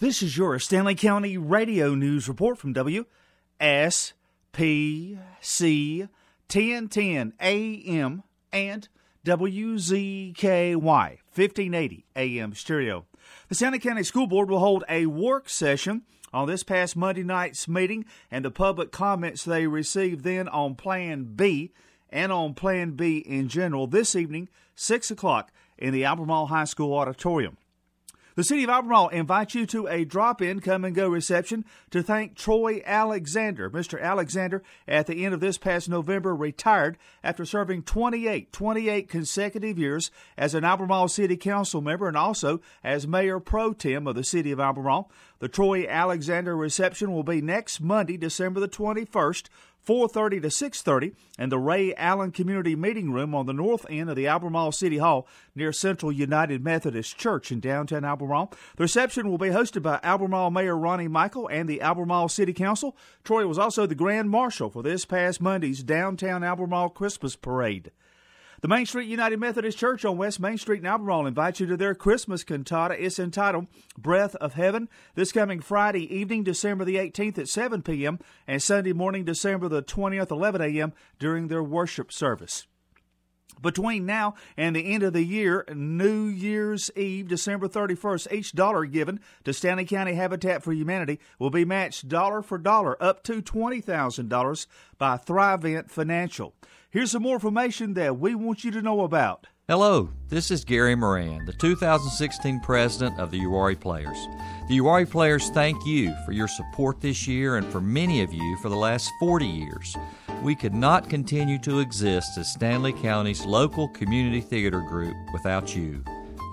This is your Stanly County Radio News Report from WSPC 1010 AM and WZKY 1580 AM stereo. The Stanly County School Board will hold a work session on this past Monday night's meeting and the public comments they received then on Plan B and on Plan B in general this evening, 6 o'clock, in the Albemarle High School auditorium. The City of Albemarle invites you to a drop in come and go reception to thank Troy Alexander. Mr. Alexander, at the end of this past November, retired after serving 28, 28 consecutive years as an Albemarle City Council member and also as Mayor Pro Tem of the City of Albemarle. The Troy Alexander reception will be next Monday, December the 21st 4:30 to 6:30 in the Ray Allen Community Meeting Room on the north end of the Albemarle City Hall near Central United Methodist Church in downtown Albemarle. The reception will be hosted by Albemarle Mayor Ronnie Michael and the Albemarle City Council. Troy was also the Grand Marshal for this past Monday's downtown Albemarle Christmas Parade. The Main Street United Methodist Church on West Main Street in Albemarle invites you to their Christmas cantata. It's entitled Breath of Heaven. This coming Friday evening, December the 18th at 7 p.m., and Sunday morning, December the 20th, 11 a.m., during their worship service. Between now and the end of the year, New Year's Eve, December 31st, each dollar given to Stanly County Habitat for Humanity will be matched dollar for dollar up to $20,000 by Thrivent Financial. Here's some more information that we want you to know about. Hello, this is Gary Moran, the 2016 president of the Uwharrie Players. The Uwharrie Players thank you for your support this year and for many of you for the last 40 years. We could not continue to exist as Stanly County's local community theater group without you,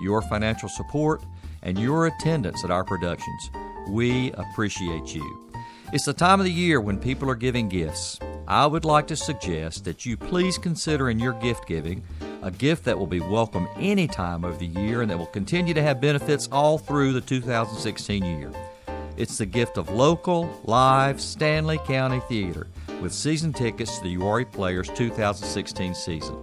your financial support, and your attendance at our productions. We appreciate you. It's the time of the year when people are giving gifts. I would like to suggest that you please consider in your gift giving a gift that will be welcome any time of the year and that will continue to have benefits all through the 2016 year. It's the gift of local, live Stanly County Theater with season tickets to the Uwharrie Players 2016 season.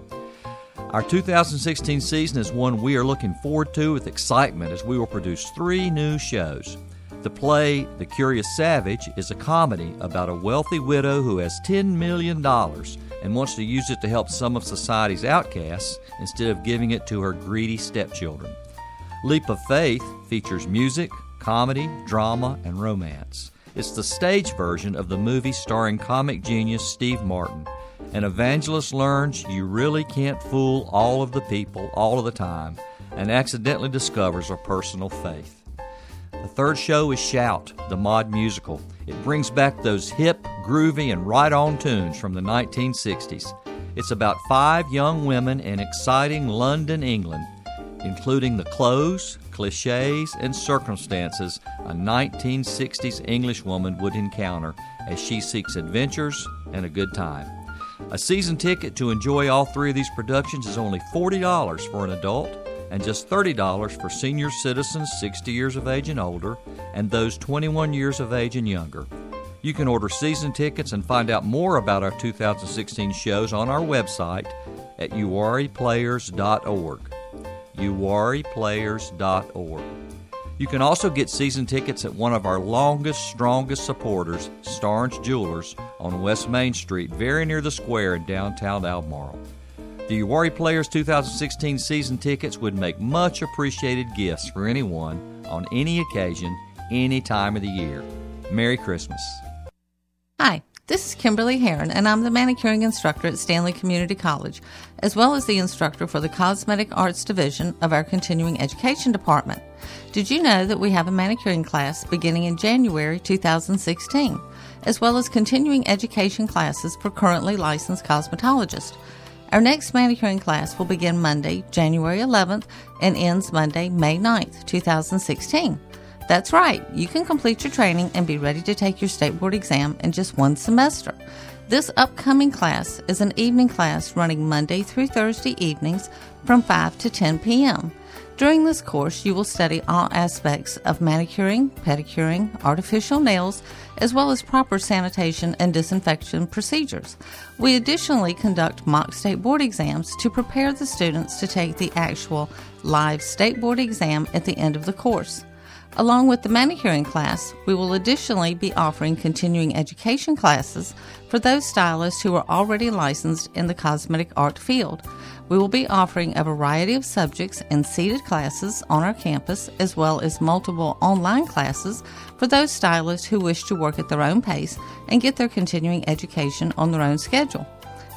Our 2016 season is one we are looking forward to with excitement as we will produce three new shows. The play, The Curious Savage, is a comedy about a wealthy widow who has $10 million and wants to use it to help some of society's outcasts instead of giving it to her greedy stepchildren. Leap of Faith features music, comedy, drama, and romance. It's the stage version of the movie starring comic genius Steve Martin. An evangelist learns you really can't fool all of the people all of the time and accidentally discovers a personal faith. The third show is Shout, the mod musical. It brings back those hip, groovy, and right on tunes from the 1960s. It's about five young women in exciting London, England, including the clothes, cliches, and circumstances a 1960s English woman would encounter as she seeks adventures and a good time. A season ticket to enjoy all three of these productions is only $40 for an adult and just $30 for senior citizens 60 years of age and older and those 21 years of age and younger. You can order season tickets and find out more about our 2016 shows on our website at uwharrieplayers.org. uwharrieplayers.org. You can also get season tickets at one of our longest, strongest supporters, Starnes Jewelers, on West Main Street, very near the square in downtown Albemarle. The Uwharrie Players 2016 season tickets would make much appreciated gifts for anyone on any occasion, any time of the year. Merry Christmas. Hi, this is Kimberly Heron, and I'm the manicuring instructor at Stanly Community College, as well as the instructor for the Cosmetic Arts Division of our Continuing Education Department. Did you know that we have a manicuring class beginning in January 2016, as well as continuing education classes for currently licensed cosmetologists? Our next manicuring class will begin Monday, January 11th, and ends Monday, May 9th, 2016. That's right, you can complete your training and be ready to take your state board exam in just one semester. This upcoming class is an evening class running Monday through Thursday evenings from 5 to 10 p.m. During this course, you will study all aspects of manicuring, pedicuring, artificial nails, as well as proper sanitation and disinfection procedures. We additionally conduct mock state board exams to prepare the students to take the actual live state board exam at the end of the course. Along with the manicuring class, we will additionally be offering continuing education classes for those stylists who are already licensed in the cosmetic art field. We will be offering a variety of subjects in seated classes on our campus, as well as multiple online classes for those stylists who wish to work at their own pace and get their continuing education on their own schedule.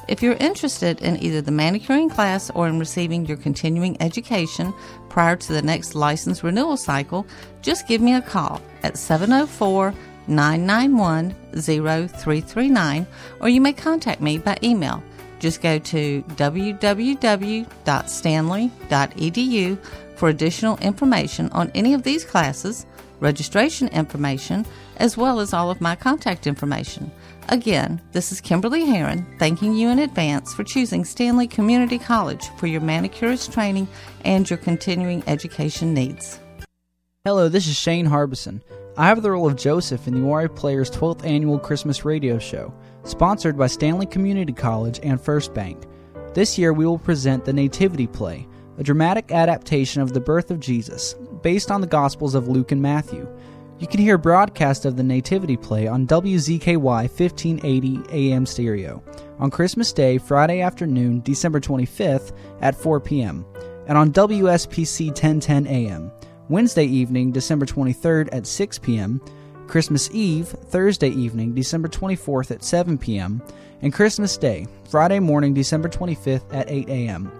If you're interested in either the manicuring class or in receiving your continuing education prior to the next license renewal cycle, just give me a call at 704 991 0339 or you may contact me by email. Just go to www.stanly.edu for additional information on any of these classes, registration information, as well as all of my contact information. Again, this is Kimberly Heron thanking you in advance for choosing Stanly Community College for your manicurist training and your continuing education needs. Hello, this is Shane Harbison. I have the role of Joseph in the Uwharrie Players 12th Annual Christmas Radio Show, sponsored by Stanly Community College and First Bank. This year we will present the Nativity Play, a dramatic adaptation of the birth of Jesus, based on the Gospels of Luke and Matthew. You can hear broadcast of the Nativity Play on WZKY 1580 AM stereo on Christmas Day, Friday afternoon, December 25th at 4 p.m., and on WSPC 1010 AM, Wednesday evening, December 23rd at 6 p.m., Christmas Eve, Thursday evening, December 24th at 7 p.m., and Christmas Day, Friday morning, December 25th at 8 a.m.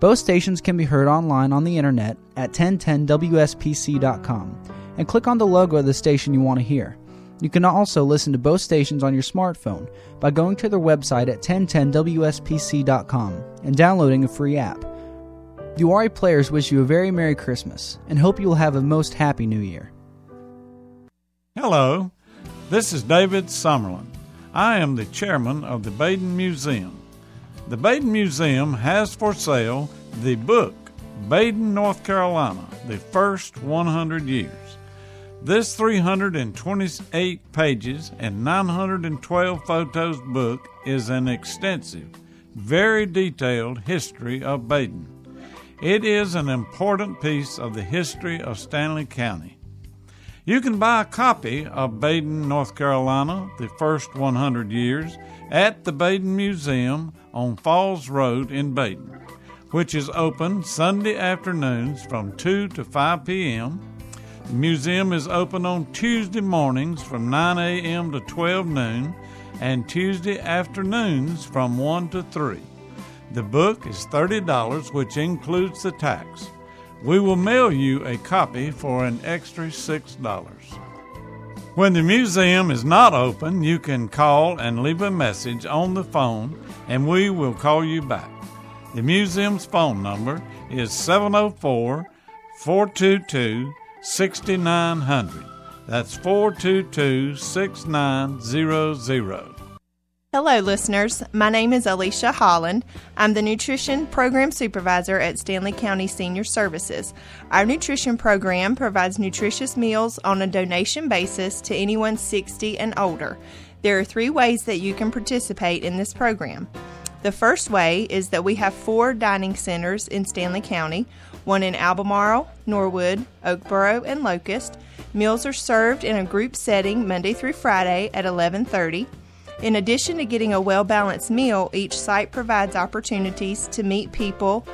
Both stations can be heard online on the internet at 1010wspc.com and click on the logo of the station you want to hear. You can also listen to both stations on your smartphone by going to their website at 1010wspc.com and downloading a free app. The Uwharrie players wish you a very Merry Christmas and hope you will have a most happy New Year. Hello, this is David Summerlin. I am the chairman of the Badin Museum. The Badin Museum has for sale the book Badin, North Carolina, the first 100 years. This 328 pages and 912 photos book is an extensive, very detailed history of Badin. It is an important piece of the history of Stanly County. You can buy a copy of Badin, North Carolina, the first 100 years, at the Badin Museum on Falls Road in Badin, which is open Sunday afternoons from 2 to 5 p.m the museum is open on Tuesday mornings from 9 a.m. to 12 noon and Tuesday afternoons from 1 to 3. The book is $30, which includes the tax. We will mail you a copy for an extra $6. When the museum is not open, you can call and leave a message on the phone and we will call you back. The museum's phone number is 704 422 6900. That's 422 6900. Hello, listeners. My name is Alicia Holland. I'm the Nutrition Program Supervisor at Stanly County Senior Services. Our nutrition program provides nutritious meals on a donation basis to anyone 60 and older. There are three ways that you can participate in this program. The first way is that we have four dining centers in Stanly County one in Albemarle, Norwood, Oakboro, and Locust. Meals are served in a group setting Monday through Friday at 11:30. In addition to getting a well-balanced meal, each site provides opportunities to meet people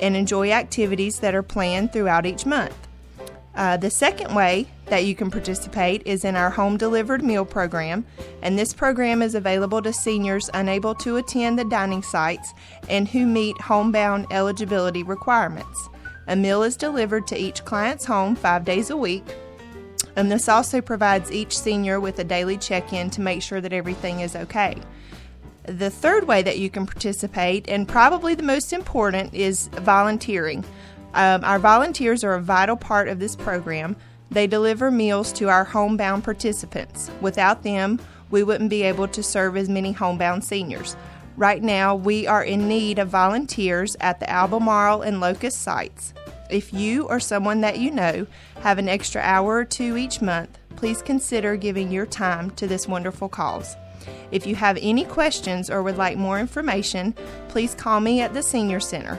and enjoy activities that are planned throughout each month. Uh, the second way that you can participate is in our home delivered meal program, and this program is available to seniors unable to attend the dining sites and who meet homebound eligibility requirements. A meal is delivered to each client's home five days a week. And this also provides each senior with a daily check in to make sure that everything is okay. The third way that you can participate, and probably the most important, is volunteering. Um, our volunteers are a vital part of this program. They deliver meals to our homebound participants. Without them, we wouldn't be able to serve as many homebound seniors. Right now, we are in need of volunteers at the Albemarle and Locust sites. If you or someone that you know have an extra hour or two each month, please consider giving your time to this wonderful cause. If you have any questions or would like more information, please call me at the Senior Center.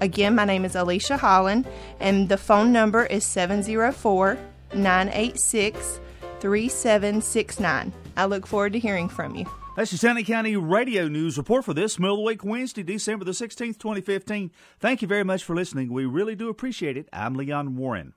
Again, my name is Alicia Holland, and the phone number is 704 986 3769. I look forward to hearing from you. That's the Stanly County Radio News Report for this Middle of the Week Wednesday, December the 16th, 2015. Thank you very much for listening. We really do appreciate it. I'm Leon Warren.